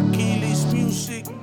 Achilles music.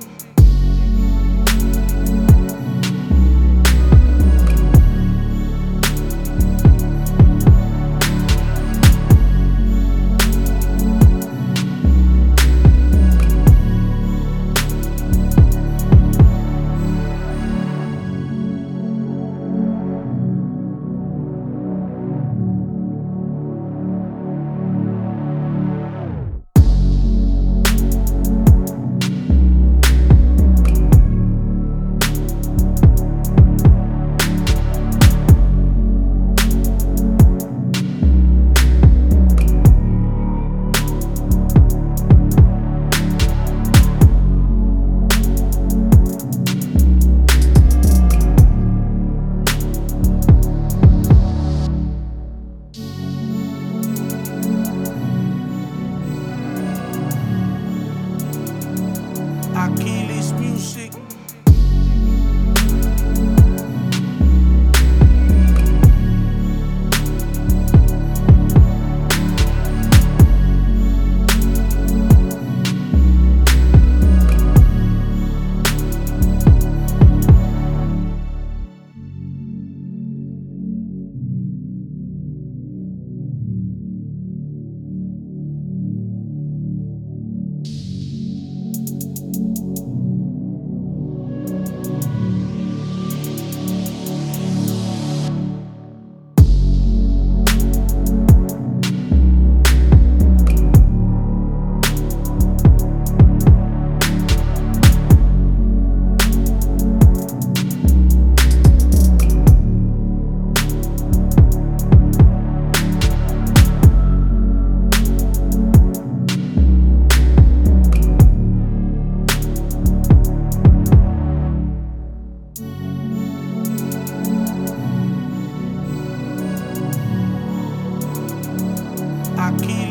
I can't.